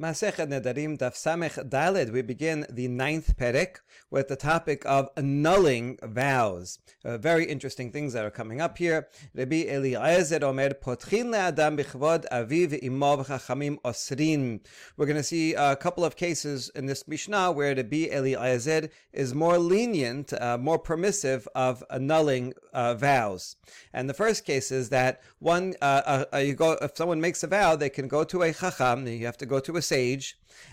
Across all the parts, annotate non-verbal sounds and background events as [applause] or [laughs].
Nedarim Daf Samech. We begin the ninth perek with the topic of annulling vows. Uh, very interesting things that are coming up here. Rabbi Eliezer Omer Potchin leAdam bichvod aviv imo v'chachamim osrin. We're going to see a couple of cases in this Mishnah where Rabbi Eliezer is more lenient, uh, more permissive of annulling uh, vows. And the first case is that one, uh, you go if someone makes a vow, they can go to a chacham. You have to go to a sage,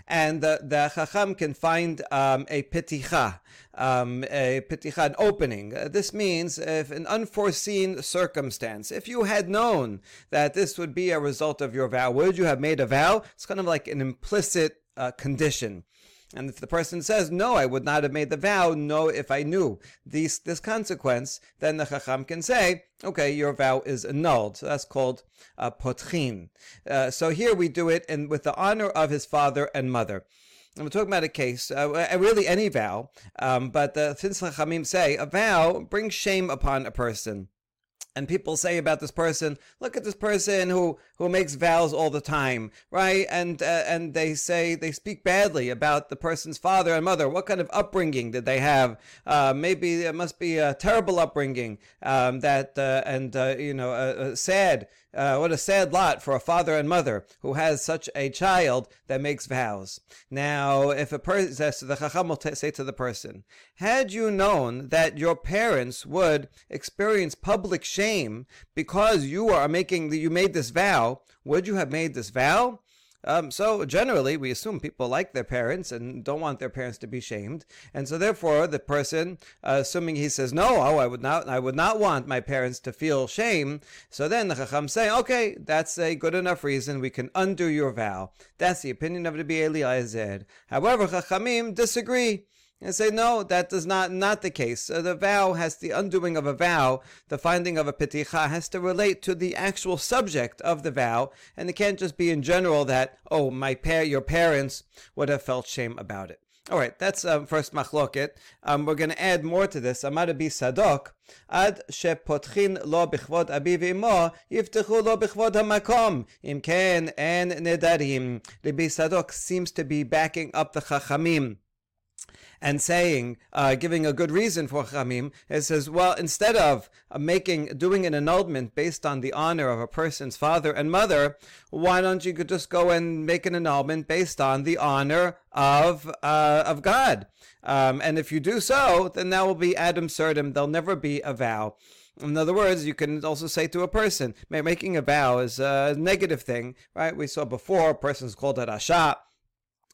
and the, the chacham can find um, a piticha, um, a piticha, an opening. Uh, this means if an unforeseen circumstance, if you had known that this would be a result of your vow, would you have made a vow? It's kind of like an implicit uh, condition. And if the person says, no, I would not have made the vow, no, if I knew this, this consequence, then the Chacham can say, okay, your vow is annulled. So that's called uh, potchin. Uh, so here we do it in, with the honor of his father and mother. And we're talking about a case, uh, really any vow, um, but the since Chachamim say a vow brings shame upon a person and people say about this person, look at this person who who makes vows all the time, right? And uh, and they say they speak badly about the person's father and mother. What kind of upbringing did they have? Uh, maybe it must be a terrible upbringing. Um, that uh, and uh, you know, uh, sad. Uh, what a sad lot for a father and mother who has such a child that makes vows. Now, if a person, the Chacham will t- say to the person, had you known that your parents would experience public shame because you are making you made this vow, would you have made this vow? Um, so generally, we assume people like their parents and don't want their parents to be shamed, and so therefore, the person, uh, assuming he says no, oh, I would not, I would not want my parents to feel shame. So then the Chacham say, okay, that's a good enough reason. We can undo your vow. That's the opinion of the Eliezer. However, Chachamim disagree and say no that is not not the case uh, the vow has the undoing of a vow the finding of a piticha has to relate to the actual subject of the vow and it can't just be in general that oh my par- your parents would have felt shame about it all right, that's um, first machloket. Um, we're going to add more to this. Amar bi sadok ad shepotchin lo bichvod abi v'imo yiftechu lo bichvod hamakom im ken en nedarim. Rabbi Sadok seems to be backing up the chachamim and saying, uh, giving a good reason for Chamim, it says, well, instead of making, doing an annulment based on the honor of a person's father and mother, why don't you just go and make an annulment based on the honor of, uh, of God? Um, and if you do so, then that will be ad absurdum. There'll never be a vow. In other words, you can also say to a person, making a vow is a negative thing, right? We saw before, a person's called a rasha,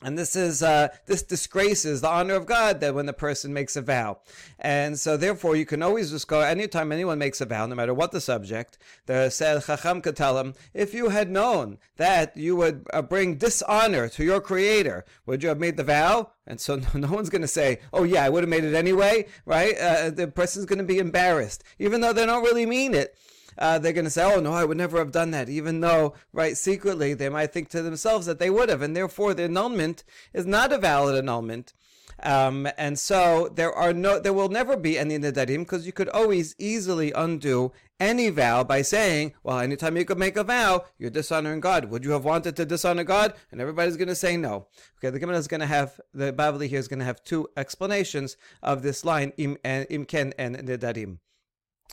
and this is uh, this disgraces the honor of God that when the person makes a vow, and so therefore you can always just go anytime anyone makes a vow, no matter what the subject. The said Chacham could tell him, if you had known that you would uh, bring dishonor to your Creator, would you have made the vow? And so [laughs] no, no one's going to say, oh yeah, I would have made it anyway, right? Uh, the person's going to be embarrassed, even though they don't really mean it uh, they're going to say, "Oh no, I would never have done that," even though, right, secretly they might think to themselves that they would have, and therefore the annulment is not a valid annulment. Um, and so there are no, there will never be any nedarim because you could always easily undo any vow by saying, well, anytime you could make a vow, you're dishonoring God. Would you have wanted to dishonor God? And everybody's going to say no. Okay, the Gemara is going to have, the Bavli here is going to have two explanations of this line, im, and, imken and nedarim.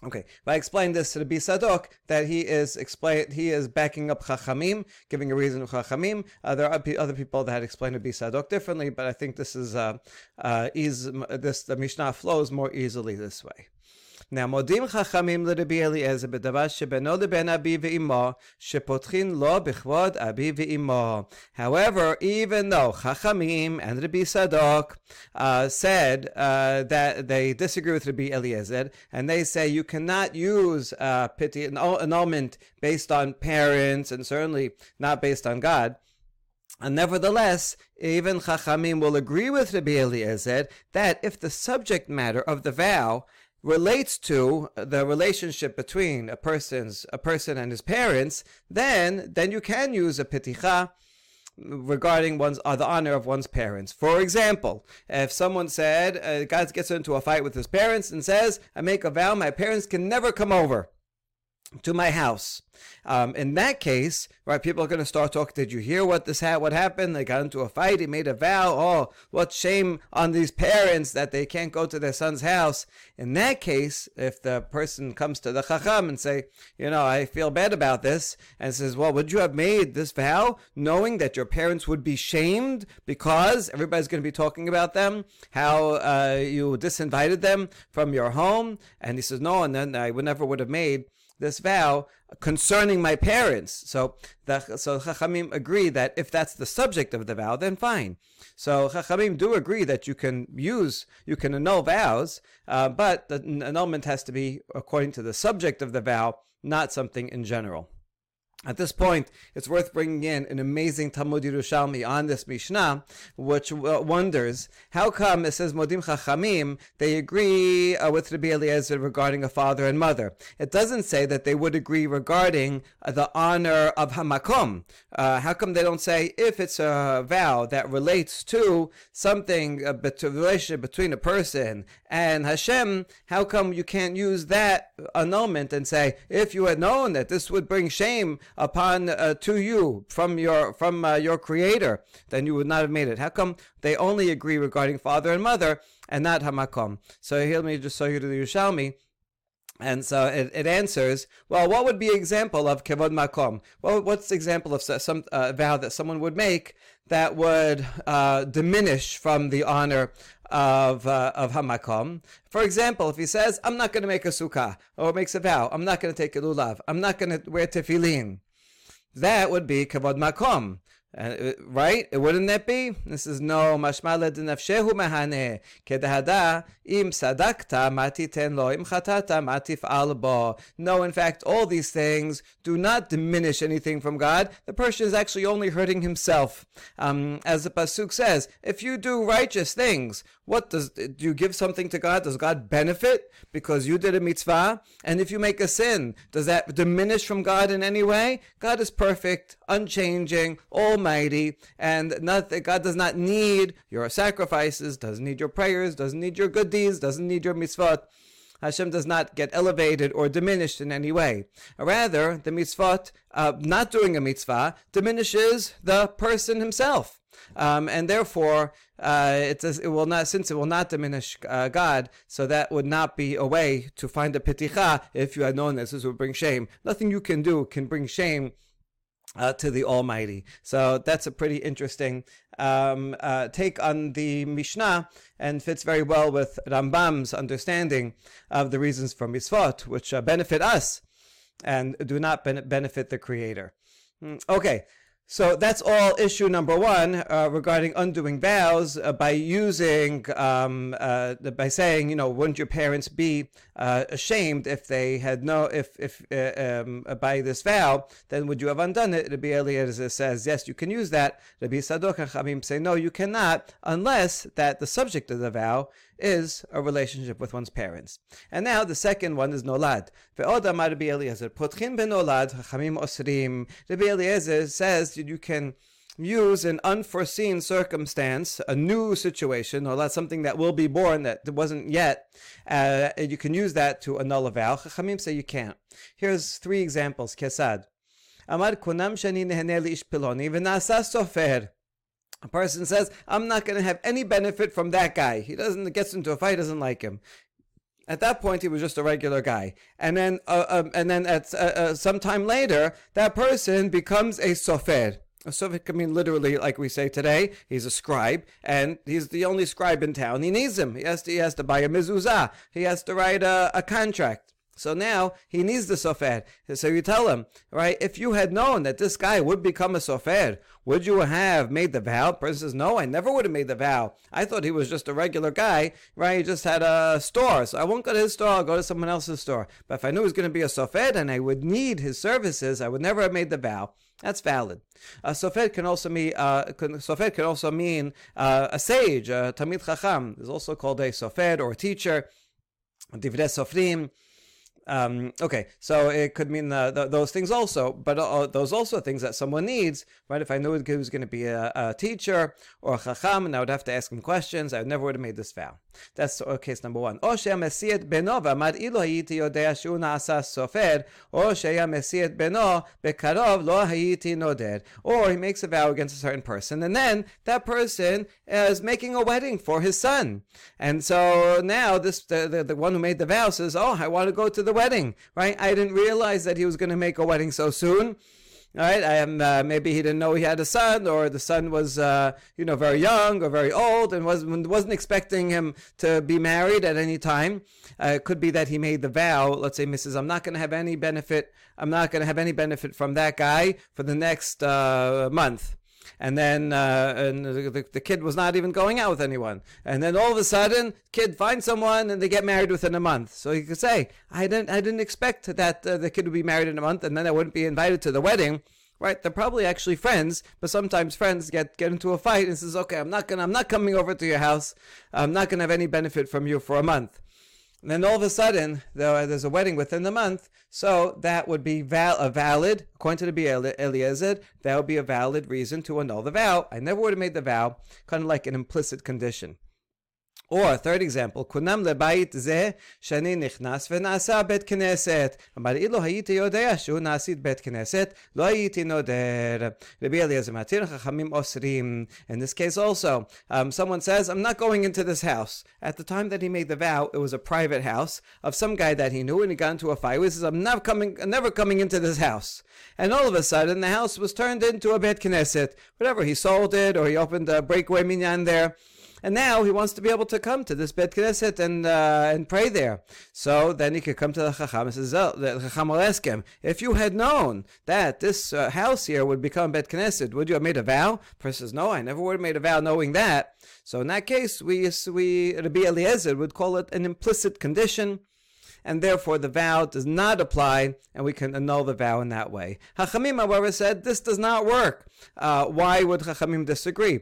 Okay, I explained this to the Bisadok that he is explain he is backing up Chachamim, giving a reason to Chachamim. Uh, there are other people that had explained the Bisadok differently, but I think this is uh, uh, is this the Mishnah flows more easily this way. Now, modim chachamim l'Rabbi Eliezer shebeno leben abi ve'imo, shepotchin lo b'chvod abi ve'imo. However, even though chachamim and Rabbi Sadok uh, said uh, that they disagree with Rabbi Eliezer, and they say you cannot use uh, pity, an annulment based on parents, and certainly not based on God, and nevertheless, even Chachamim will agree with Rabbi Eliezer that if the subject matter of the vow relates to the relationship between a person's a person and his parents, then then you can use a piticha regarding one's uh, the honor of one's parents. For example, if someone said a guy gets into a fight with his parents and says, "I make a vow, my parents can never come over." To my house. Um, in that case, right, people are going to start talking. Did you hear what this ha- what happened? They got into a fight. He made a vow. Oh, what shame on these parents that they can't go to their son's house. In that case, if the person comes to the chacham and say, you know, I feel bad about this, and says, well, would you have made this vow knowing that your parents would be shamed because everybody's going to be talking about them, how uh, you disinvited them from your home? And he says, no, and then I would never would have made this vow concerning my parents. So the so Chachamim agree that if that's the subject of the vow, then fine. So Chachamim do agree that you can use, you can annul vows, uh, but the annulment has to be according to the subject of the vow, not something in general. At this point, it's worth bringing in an amazing Talmud Yerushalmi on this Mishnah, which wonders how come it says Modim Chachamim they agree uh, with Rabbi Eliezer regarding a father and mother. It doesn't say that they would agree regarding uh, the honor of Hamakom. Uh, how come they don't say if it's a vow that relates to something, a uh, relationship between a person and Hashem? How come you can't use that annulment and say if you had known that this would bring shame? Upon uh, to you from your from uh, your creator, then you would not have made it. How come they only agree regarding father and mother and not hamakom? So here, let me just show you to the Yerushalmi. And so it, it, answers, well, what would be example of kevod makom? Well, what's example of some uh, vow that someone would make that would uh, diminish from the honor of uh, of hamakom? For example, if he says, "I'm not going to make a sukkah," or makes a vow, "I'm not going to take a lulav," "I'm not going to wear tefillin," that would be kavod makom. Uh, right? Wouldn't that be? This is no mashmala dinafshehu mahane kedahada im sadakta mati lo im chatata matif albo. No, in fact, all these things do not diminish anything from God. The person is actually only hurting himself. Um, as the pasuk says, if you do righteous things, what does do you give something to God? Does God benefit because you did a mitzvah? And if you make a sin, does that diminish from God in any way? God is perfect, unchanging, almighty, and nothing, God does not need your sacrifices, doesn't need your prayers, doesn't need your good deeds, doesn't need your mitzvot. Hashem does not get elevated or diminished in any way. Rather, the mitzvot, uh, not doing a mitzvah, diminishes the person himself. Um, and therefore, uh, it, does, it will not, since it will not diminish uh, God, so that would not be a way to find a piticha if you had known this. This would bring shame. Nothing you can do can bring shame uh, to the Almighty. So that's a pretty interesting um, uh, take on the Mishnah and fits very well with Rambam's understanding of the reasons for mitzvot, which uh, benefit us and do not ben- benefit the Creator. Hmm, okay, so that's all issue number one uh, regarding undoing vows uh, by using, um, uh, by saying, you know, wouldn't your parents be uh, ashamed if they had no, if, if uh, um, by this vow, then would you have undone it? Rabbi Eliezer says, yes, you can use that. Rabbi Sadok and Chamim say, no, you cannot, unless that the subject of the vow is a relationship with one's parents. And now the second one is nolad. Ve'od amar Rabbi potchin benolad, chachamim osrim. Rabbi Eliezer says that you can use an unforeseen circumstance, a new situation, or that's something that will be born that wasn't yet, uh, you can use that to annul a vow. Chachamim say you can't. Here's three examples. Kesad. Amar kunam shani nehene piloni sofer. A person says, I'm not going to have any benefit from that guy. He doesn't, gets into a fight, doesn't like him. At that point, he was just a regular guy, and then, uh, um, and then at uh, uh, some time later, that person becomes a sofer. A sofer can mean literally, like we say today, he's a scribe, and he's the only scribe in town. He needs him. He has to, he has to buy a mezuzah. He has to write a, a contract. So now he needs the sofer. So you tell him, right? If you had known that this guy would become a sofer, would you have made the vow? Person says, No, I never would have made the vow. I thought he was just a regular guy, right? He just had a store. So I won't go to his store, I'll go to someone else's store. But if I knew he was going to be a Sofer and I would need his services, I would never have made the vow. That's valid. A sofer can also mean uh, sofer can also mean uh, a sage, a talmid chacham. Is also called a sofer or a teacher. Divrei sofrim um, okay, so it could mean the, the, those things also, but uh, those also things that someone needs, right? If I knew he was going to be a, a, teacher or a chacham, and I would have to ask him questions, I never would have made this vow. That's uh, case number one. Or she'amesiet beno v'amad ilo hayiti yodea shu na'asa sofer, or she'amesiet beno bekarov lo hayiti noded. Or he makes a vow against a certain person, and then that person is making a wedding for his son. And so now this the, the, the one who made the vow says, oh, I want to go to the wedding, right? I didn't realize that he was going to make a wedding so soon. All right, I am uh, maybe he didn't know he had a son, or the son was uh, you know very young or very old, and was wasn't expecting him to be married at any time. Uh, it could be that he made the vow. Let's say, Mrs. I'm not going to have any benefit. I'm not going to have any benefit from that guy for the next uh, month and then uh, and the, the, kid was not even going out with anyone, and then all of a sudden, kid finds someone and they get married within a month. So you could say, I didn't, I didn't expect that uh, the kid would be married in a month, and then I wouldn't be invited to the wedding. Right, they're probably actually friends, but sometimes friends get, get into a fight and says, "Okay, I'm not gonna, I'm not coming over to your house. I'm not gonna have any benefit from you for a month." And then all of a sudden, uh, there's a wedding within the month, so that would be val- a valid, according to the. Eliezer, that would be a valid reason to annul the vow. I never would have made the vow, kind of like an implicit condition. Or, third example, kunam lebayit ze shani nichnas v'nasa bet knesset. Amar ilo hayit yodea shu nasid bet knesset, lo hayiti noder. Rabbi Eliezer matir chachamim osrim. In this case also, um, someone says, I'm not going into this house. At the time that he made the vow, it was a private house of some guy that he knew and he got into a fight. He says, I'm not coming, never coming into this house. And all of a sudden, the house was turned into a bet knesset. Whatever, he sold it or he opened a breakaway minyan there and now he wants to be able to come to this Bet Knesset and uh, and pray there. So then he could come to the Chacham and says, the Chacham will ask him, if you had known that this uh, house here would become Bet Knesset, would you have made a vow? The person says, no, I never would have made a vow knowing that. So in that case, we, we Rabbi Eliezer would call it an implicit condition and therefore the vow does not apply, and we can annul the vow in that way. Hachamim, however, said this does not work. Uh, why would Hachamim disagree?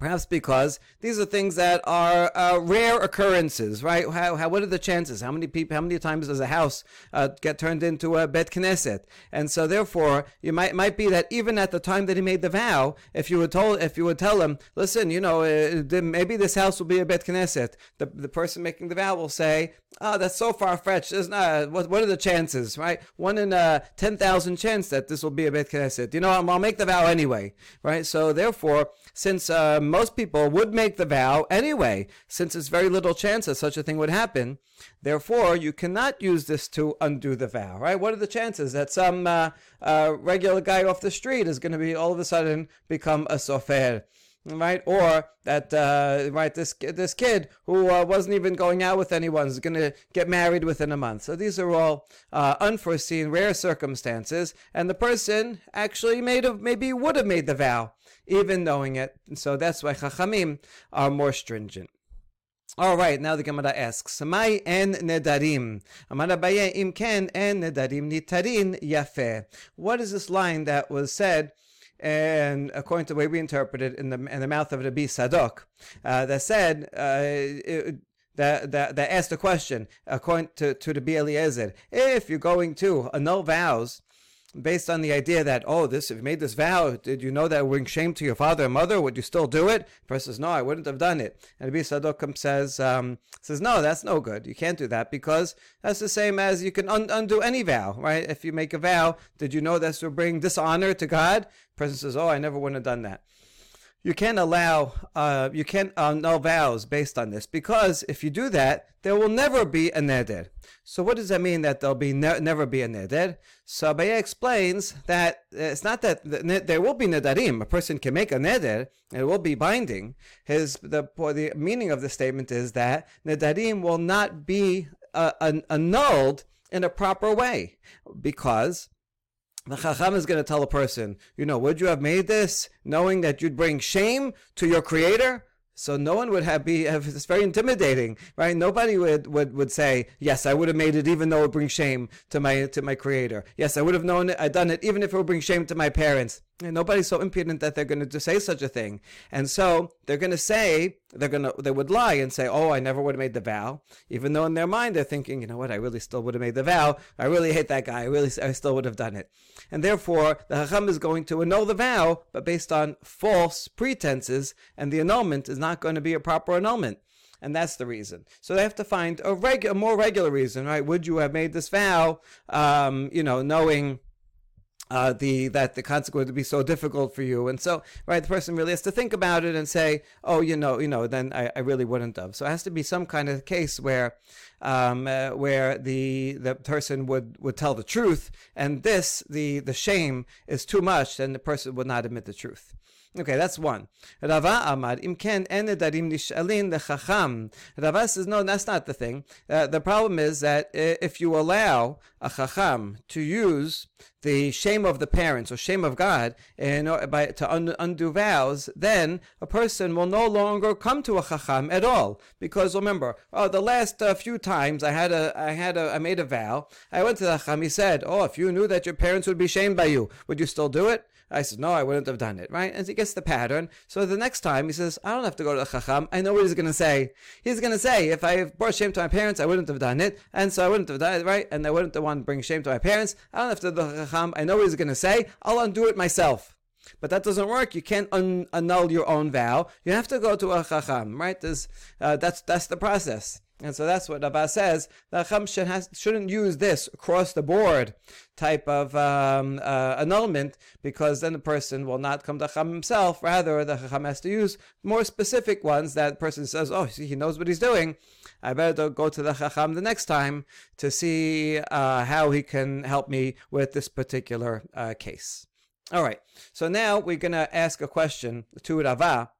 Perhaps because these are things that are uh, rare occurrences, right? How, how, what are the chances? How many people? How many times does a house uh, get turned into a bet knesset? And so, therefore, you might might be that even at the time that he made the vow, if you would told, if you would tell him, listen, you know, uh, maybe this house will be a bet knesset, the the person making the vow will say, oh, that's so far fetched. There's not. What, what are the chances, right? One in a ten thousand chance that this will be a bet knesset. You know, I'll, I'll make the vow anyway, right? So, therefore, since uh, uh, most people would make the vow anyway, since there's very little chance that such a thing would happen. Therefore, you cannot use this to undo the vow, right? What are the chances that some uh, uh, regular guy off the street is going to be all of a sudden become a sofer? right? Or that uh, right this this kid who uh, wasn't even going out with anyone is going to get married within a month. So these are all uh, unforeseen, rare circumstances, and the person actually made a, maybe would have made the vow even knowing it. So that's why Chachamim are more stringent. All right, now the Gemara asks, "Mai en nedarim?" Amar Abaye, "Im ken en nedarim nitarin yafe." What is this line that was said? and according to the way we interpret it in the in the mouth of Rabbi Sadok, uh, that said uh, it, that, that that asked a question according to to the Eliezer, if you're going to annul vows based on the idea that, oh, this if you made this vow, did you know that it would bring shame to your father and mother? Would you still do it? The person says, no, I wouldn't have done it. And Rabbi Sadokim says, um, says, no, that's no good. You can't do that because that's the same as you can un- undo any vow, right? If you make a vow, did you know this will bring dishonor to God? The person says, oh, I never would have done that you can't allow, uh, you can't annul vows based on this because if you do that, there will never be a neder. So what does that mean that there'll be ne- never be a neder? So explains that it's not that the, there will be nedarim. A person can make a neder and it will be binding. His the the meaning of the statement is that nedarim will not be uh, annulled in a proper way because the Chacham is going to tell a person, you know, would you have made this knowing that you'd bring shame to your creator? So no one would have be have, it's very intimidating, right? Nobody would, would, would say, Yes, I would have made it even though it would bring shame to my to my creator. Yes, I would have known it, I done it even if it would bring shame to my parents. And nobody's so impudent that they're going to say such a thing. And so they're going to say, they're going to, they would lie and say, oh, I never would have made the vow. Even though in their mind they're thinking, you know what, I really still would have made the vow. I really hate that guy. I really, I still would have done it. And therefore, the Hacham is going to annul the vow, but based on false pretenses, and the annulment is not going to be a proper annulment and that's the reason. So they have to find a, regu- a more regular reason, right? Would you have made this vow, um, you know, knowing uh, the that the consequence would be so difficult for you, and so right, the person really has to think about it and say, oh, you know, you know, then I, I really wouldn't have. So it has to be some kind of case where um, uh, where the the person would would tell the truth, and this the the shame is too much, then the person would not admit the truth. Okay, that's one. Rava Amar, imken en nedarim nishalin lechacham. Rava says, no, that's not the thing. Uh, the problem is that uh, if you allow a chacham to use the shame of the parents or shame of God by, to un, undo vows, then a person will no longer come to a chacham at all. Because remember, oh, the last uh, few times I had a, I had a, I made a vow. I went to the chacham. He said, "Oh, if you knew that your parents would be shamed by you, would you still do it?" I said, no, I wouldn't have done it, right? And he gets the pattern. So the next time he says, I don't have to go to the Chacham. I know what he's going to say. He's going to say, if I brought shame to my parents, I wouldn't have done it. And so I wouldn't have done it, right? And I wouldn't have wanted to bring shame to my parents. I don't have to go to the Chacham. I know what he's going to say. I'll undo it myself. But that doesn't work. You can't un- annul your own vow. You have to go to a chacham, right? Uh, that's that's the process. And so that's what Abba says. The Chacham should has, shouldn't use this across the board type of um, uh, annulment because then the person will not come to Chacham himself. Rather, the Chacham has to use more specific ones that person says, oh, see, he knows what he's doing. I better go to the Chacham the next time to see uh, how he can help me with this particular uh, case. All right, so now we're going to ask a question to Rava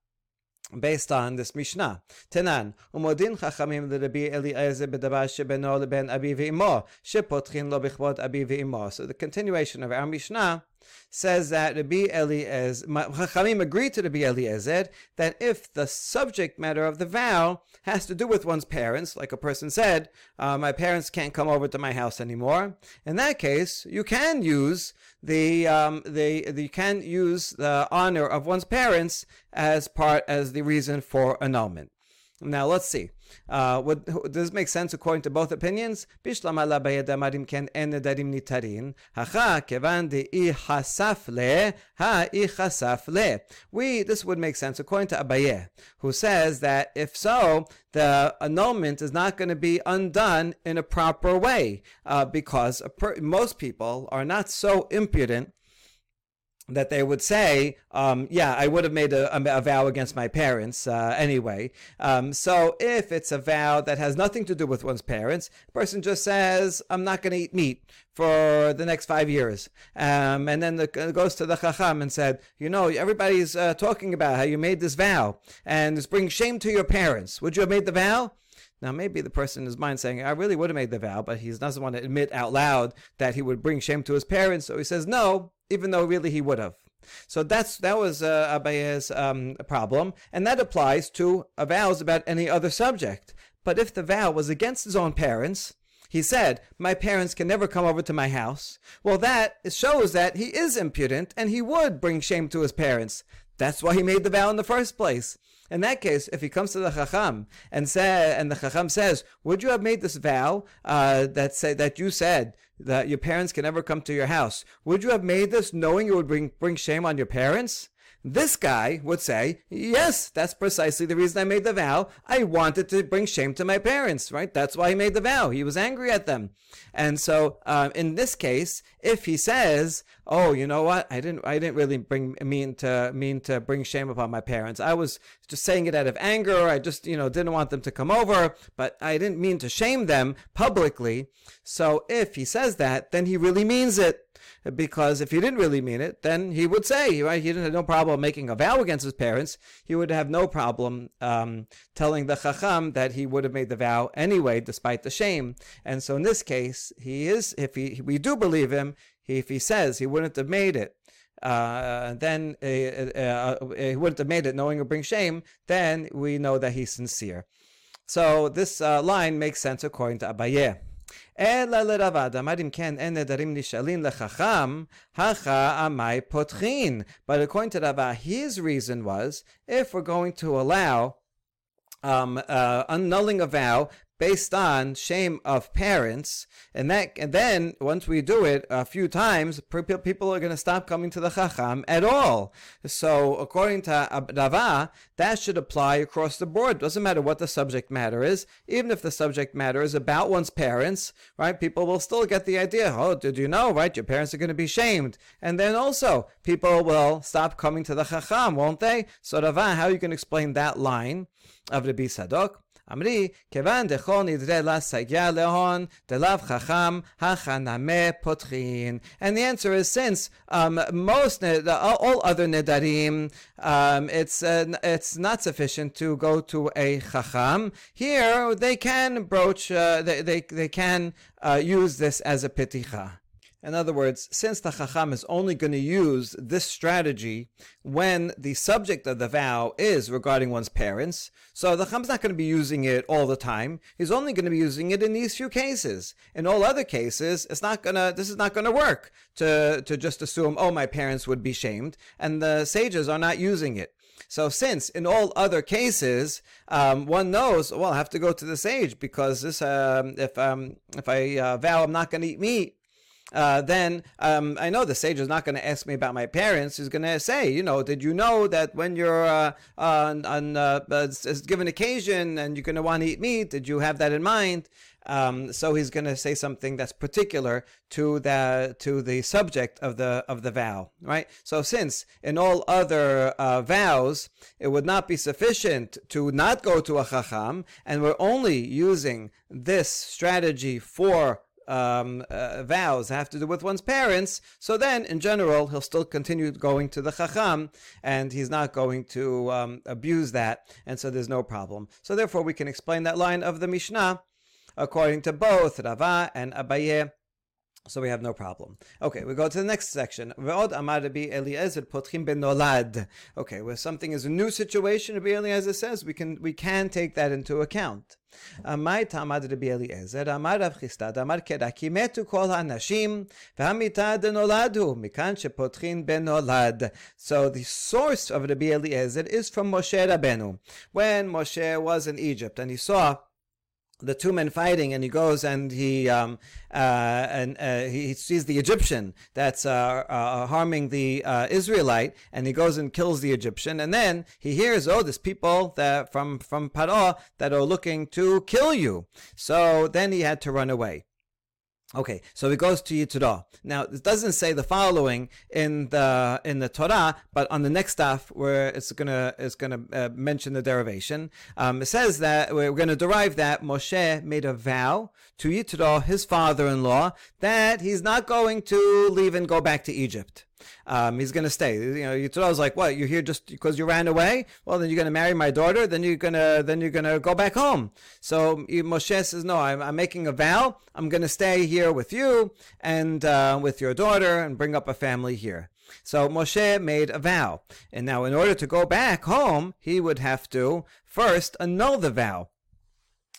based on this Mishnah. Tenan, umodin chachamim l'Rabbi Eliezer b'davar shebeno leben abi v'imo, shepotchin lo b'chvod abi v'imo. So the continuation of our Mishnah says that Rabbi Eliezer, Chachamim agreed to Rabbi Eliezer that if the subject matter of the vow has to do with one's parents, like a person said, uh, my parents can't come over to my house anymore, in that case, you can use the, um, the, the you can use the honor of one's parents as part, as the reason for annulment. Now let's see. Uh, would, does this make sense according to both opinions? Bishlam ala bayadamarim ken en nedarim nitarin. Hacha kevan de ihasaf le ha ihasaf le. We this would make sense according to Abaye, who says that if so, the annulment is not going to be undone in a proper way uh, because per, most people are not so impudent that they would say, um, yeah, I would have made a, a, a vow against my parents uh, anyway. Um, so if it's a vow that has nothing to do with one's parents, person just says, I'm not going to eat meat for the next five years. Um, and then the, goes to the Chacham and said, you know, everybody's uh, talking about how you made this vow and it's bringing shame to your parents. Would you have made the vow? Now, maybe the person in his mind saying, I really would have made the vow, but he doesn't want to admit out loud that he would bring shame to his parents. So he says, no, even though really he would have. So that's that was uh, Abaye's um, problem, and that applies to vows about any other subject. But if the vow was against his own parents, he said, My parents can never come over to my house. Well, that shows that he is impudent and he would bring shame to his parents. That's why he made the vow in the first place. In that case, if he comes to the Chacham and say, and the Chacham says, "Would you have made this vow uh, that say that you said that your parents can never come to your house? Would you have made this knowing it would bring bring shame on your parents?" This guy would say, Yes, that's precisely the reason I made the vow. I wanted to bring shame to my parents, right? That's why he made the vow. He was angry at them. And so, uh, in this case, if he says, "Oh, you know what? I didn't, I didn't really bring mean to mean to bring shame upon my parents. I was just saying it out of anger. I just, you know, didn't want them to come over, but I didn't mean to shame them publicly." So, if he says that, then he really means it because if he didn't really mean it, then he would say, right, he didn't have no problem making a vow against his parents. He would have no problem um, telling the chacham that he would have made the vow anyway, despite the shame. And so in this case, he is, if he, we do believe him, he, if he says he wouldn't have made it, uh, then uh, uh, uh, he wouldn't have made it knowing it would bring shame, then we know that he's sincere. So this uh, line makes sense according to Abaye. אלא לרבד, אמר אם כן אין נדרים נשאלים לחכם, הכה עמי פותחין. But according to Rava, his reason was, if we're going to allow um, uh, annulling a vow based on shame of parents, and that, and then once we do it a few times, people are going to stop coming to the chacham at all. So, according to Rava, that should apply across the board. Doesn't matter what the subject matter is, even if the subject matter is about one's parents, right? People will still get the idea. Oh, did you know, right? Your parents are going to be shamed, and then also people will stop coming to the chacham, won't they? So, Rava, how you can explain that line of the Bisadok? אמרי, כיוון דכל נדרה להסגיה להון, דלאו חכם, החנמה פותחין. And the answer is since um, most, all other nedarim, um, it's, uh, it's not sufficient to go to a chacham. Here, they can broach, uh, they, they, they can uh, use this as a piticha. In other words, since the Chacham is only going to use this strategy when the subject of the vow is regarding one's parents, so the Chacham's not going to be using it all the time. He's only going to be using it in these few cases. In all other cases, it's not gonna. This is not going to work to to just assume, oh, my parents would be shamed, and the sages are not using it. So since in all other cases um, one knows, well, I have to go to the sage because this, um, if um, if I uh, vow I'm not going to eat meat, uh, then um, I know the sage is not going to ask me about my parents. He's going to say, you know, did you know that when you're uh, on, on uh, a given occasion and you're going to want to eat meat, did you have that in mind? Um, so he's going to say something that's particular to the to the subject of the of the vow, right? So since in all other uh, vows it would not be sufficient to not go to a chacham, and we're only using this strategy for um, uh, vows have to do with one's parents, so then in general he'll still continue going to the chacham and he's not going to um, abuse that, and so there's no problem. So therefore we can explain that line of the Mishnah according to both Rava and Abaye. So we have no problem. Okay, we go to the next section. Okay, where something is a new situation, Rabbi Eliezer says we can we can take that into account. מה תעמד רבי אליעזר? אמר רב חיסדא, אמר קרא, כי מתו כל האנשים, והמיתה דנולדו, מכאן שפותחין בנולד. So the source of Rabbi Eliezer is from Moshe Rabbeinu. When Moshe was in Egypt and he saw the two men fighting, and he goes and he um, uh, and uh, he sees the Egyptian that's uh, uh harming the uh, Israelite, and he goes and kills the Egyptian, and then he hears, oh, there's people that from from Paro that are looking to kill you. So then he had to run away. Okay, so it goes to Yitro. Now it doesn't say the following in the in the Torah, but on the next stuff where it's gonna it's gonna uh, mention the derivation. Um, it says that we're to derive that Moshe made a vow to Yitro, his father-in-law, that he's not going to leave and go back to Egypt. Um, he's going to stay. You know, Yitro like, "What? You're here just because you ran away? Well, then you're going to marry my daughter. Then you're gonna then you're gonna go back home." So Moshe says, "No, I'm, I'm making a vow. I'm going to stay here with you and uh, with your daughter and bring up a family here." So Moshe made a vow, and now in order to go back home, he would have to first annul the vow.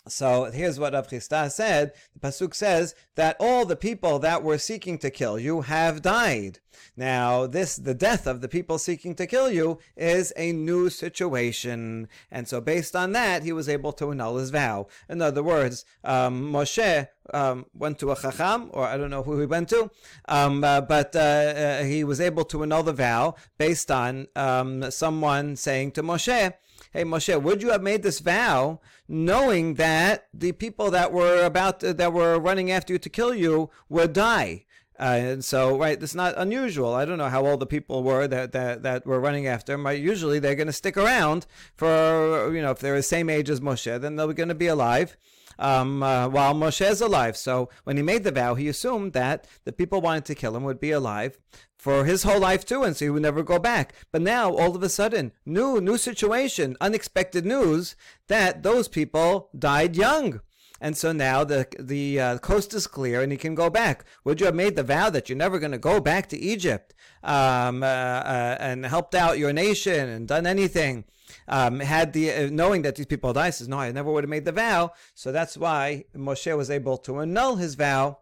So here's what Rav Chisda said. The pasuk says that all the people that were seeking to kill you have died. Now, this the death of the people seeking to kill you is a new situation, and so based on that, he was able to annul his vow. In other words, um, Moshe um, went to a chacham, or I don't know who he went to, um, uh, but uh, uh, he was able to annul the vow based on um, someone saying to Moshe hey Moshe, would you have made this vow knowing that the people that were about to, that were running after you to kill you would die? Uh, and so, right, it's not unusual. I don't know how old the people were that, that, that were running after him. Right? Usually they're going to stick around for, you know, if they're the same age as Moshe, then they're going to be alive um, uh, while Moshe is alive. So when he made the vow, he assumed that the people wanted to kill him would be alive for his whole life too, and so he would never go back. But now, all of a sudden, new new situation, unexpected news that those people died young. And so now the the uh, coast is clear, and he can go back. Would you have made the vow that you're never going to go back to Egypt, um, uh, uh, and helped out your nation and done anything um, had the uh, knowing that these people died, says, "No, I never would have made the vow." So that's why Moshe was able to annul his vow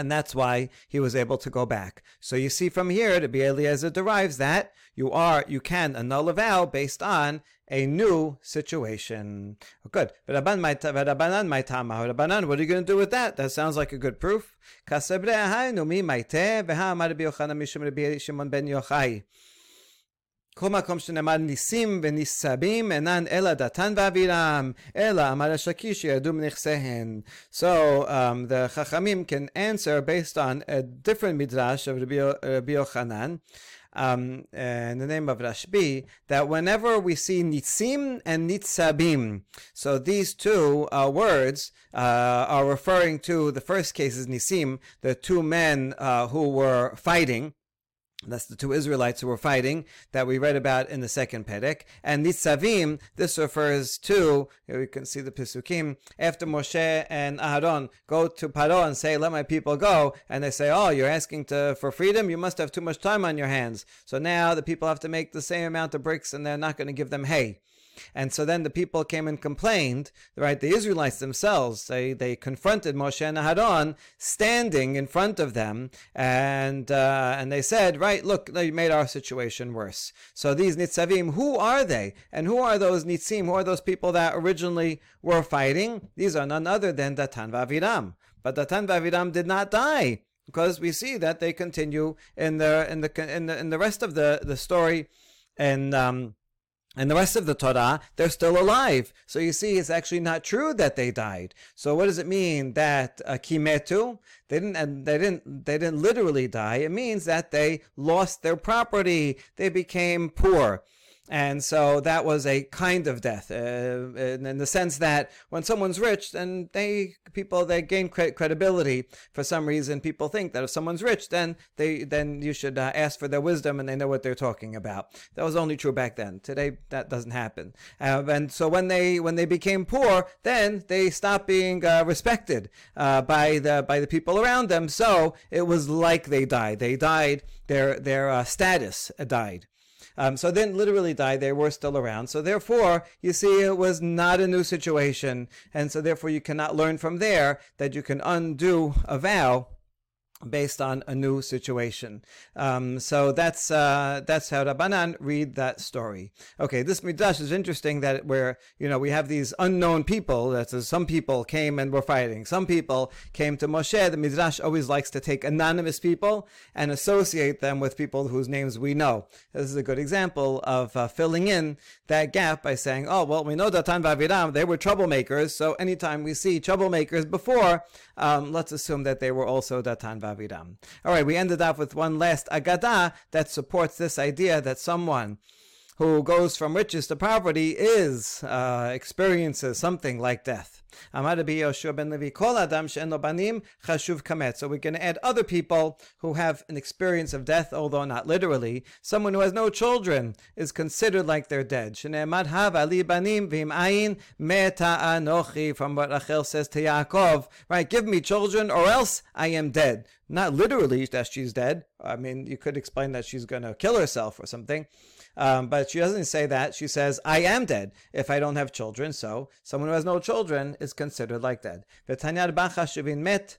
and that's why he was able to go back. So you see from here, the Eliezer derives that you are you can annul a vow based on a new situation. Oh, good. What are you going to do with that? That sounds like a good proof. כל מקום שנאמר ניסים וניסבים אינן אלא דתן ואבירם, אלא אמר שירדו מנכסיהן. So um, the חכמים can answer based on a different midrash of Rabbi Yochanan. Um, uh, in the name of Rashbi, that whenever we see nitzim and Nitzavim, so these two uh, words uh, are referring to the first case is nitzim, the two men uh, who were fighting, that's the two Israelites who were fighting that we read about in the second Perek. And Nitzavim, this refers to, here we can see the Pisukim, after Moshe and Aharon go to Paro and say, let my people go, and they say, oh, you're asking to, for freedom? You must have too much time on your hands. So now the people have to make the same amount of bricks and they're not going to give them hay. And so then the people came and complained, right? The Israelites themselves, they, they confronted Moshe and Aharon standing in front of them, and uh, and they said, right, look, you made our situation worse. So these Nitzavim, who are they? And who are those Nitzim? Who are those people that originally were fighting? These are none other than Datan Vaviram. But Datan Vaviram did not die because we see that they continue in the in the in the, in the rest of the the story and um and the rest of the Torah, they're still alive. So you see, it's actually not true that they died. So what does it mean that uh, kimetu? They didn't. They didn't. They didn't literally die. It means that they lost their property. They became poor. And so that was a kind of death, uh, in, in, the sense that when someone's rich, then they people they gain cre- credibility. For some reason, people think that if someone's rich, then they then you should uh, ask for their wisdom and they know what they're talking about. That was only true back then. Today, that doesn't happen. Uh, and so when they when they became poor, then they stopped being uh, respected uh, by the by the people around them. So it was like they died. They died. Their their uh, status died. Um, so they didn't literally die, they were still around. So therefore, you see, it was not a new situation. And so therefore, you cannot learn from there that you can undo a vow based on a new situation. Um, so that's uh, that's how Rabbanan read that story. Okay, this midrash is interesting that where you know we have these unknown people. That some people came and were fighting. Some people came to Moshe. The midrash always likes to take anonymous people and associate them with people whose names we know. This is a good example of uh, filling in that gap by saying, "Oh, well, we know Datan Vaviram. They were troublemakers. So anytime we see troublemakers before, um, let's assume that they were also Datan Vaviram." Vaviram. All right, we ended off with one last Agadah that supports this idea that someone who goes from riches to poverty is uh, experiences something like death. Amar Rabbi Yoshua ben Levi, Kol Adam she'en banim chashuv kamet. So we're going to add other people who have an experience of death, although not literally. Someone who has no children is considered like they're dead. Shne'emad hav ali banim v'im ayin anochi, from what Rachel says to Yaakov, right, give me children or else I am dead. Not literally that she's dead. I mean, you could explain that she's going to kill herself or something. Um, but she doesn't say that. She says, I am dead if I don't have children. So someone who has no children is considered like dead. V'tanyar bacha shuvin met.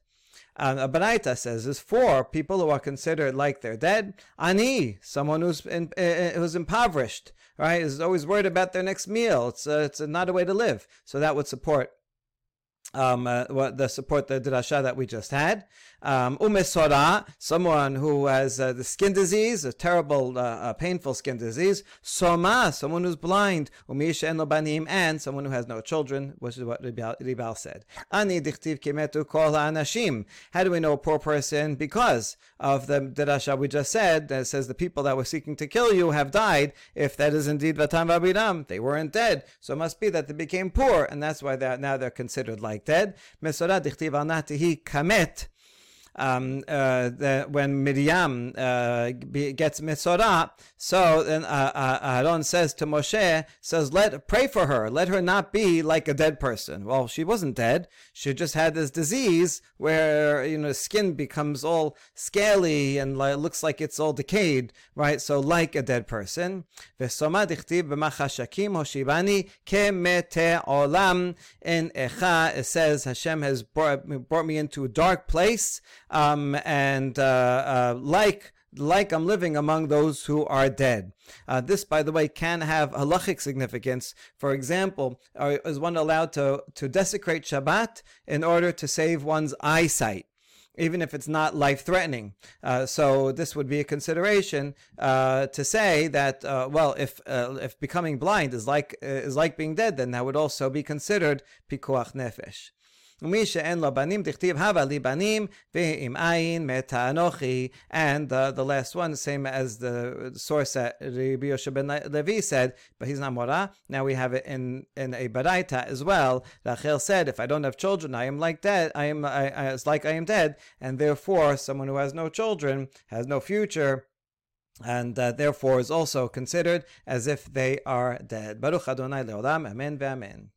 Um, a Baraita says there's four people who are considered like they're dead. Ani, someone who's in, uh, who's impoverished, right, is always worried about their next meal. It's uh, it's not a way to live. So that would support um, uh, what the support the drasha that we just had. Um, umesora, someone who has uh, the skin disease, a terrible, uh, uh, painful skin disease. Soma, someone who's blind. Umisha en banim, and someone who has no children, which is what Ribal said. Ani dichtiv kimetu kol anashim. How do we know a poor person? Because of the drasha we just said, that says the people that were seeking to kill you have died. If that is indeed vatam vabidam, they weren't dead. So it must be that they became poor, and that's why they're, now they're considered like dead. Mesora dichtiv anatihi kamet. Um, uh, the, when Miriam uh, gets Mesorah, so then uh, uh, Aaron says to Moshe, says, let pray for her, let her not be like a dead person. Well, she wasn't dead; she just had this disease where you know skin becomes all scaly and like, looks like it's all decayed, right? So like a dead person. olam in echa. It says Hashem has brought, brought me into a dark place, um, and uh, uh, like like I'm living among those who are dead. Uh, this, by the way, can have halachic significance. For example, is one allowed to, to desecrate Shabbat in order to save one's eyesight? even if it's not life threatening. Uh, so this would be a consideration uh, to say that uh, well, if uh, if becoming blind is like uh, is like being dead, then that would also be considered pikuach nefesh. And the last one, same as the source that Rabbi Yosha ben Levi said, but he's not mora. Now we have it in in a baraita as well. Rachel said, if I don't have children, I am like dead. I am I, I, it's like I am dead, and therefore someone who has no children has no future and uh, therefore is also considered as if they are dead. Baruch Adonai Leolam, Amen ve'amen.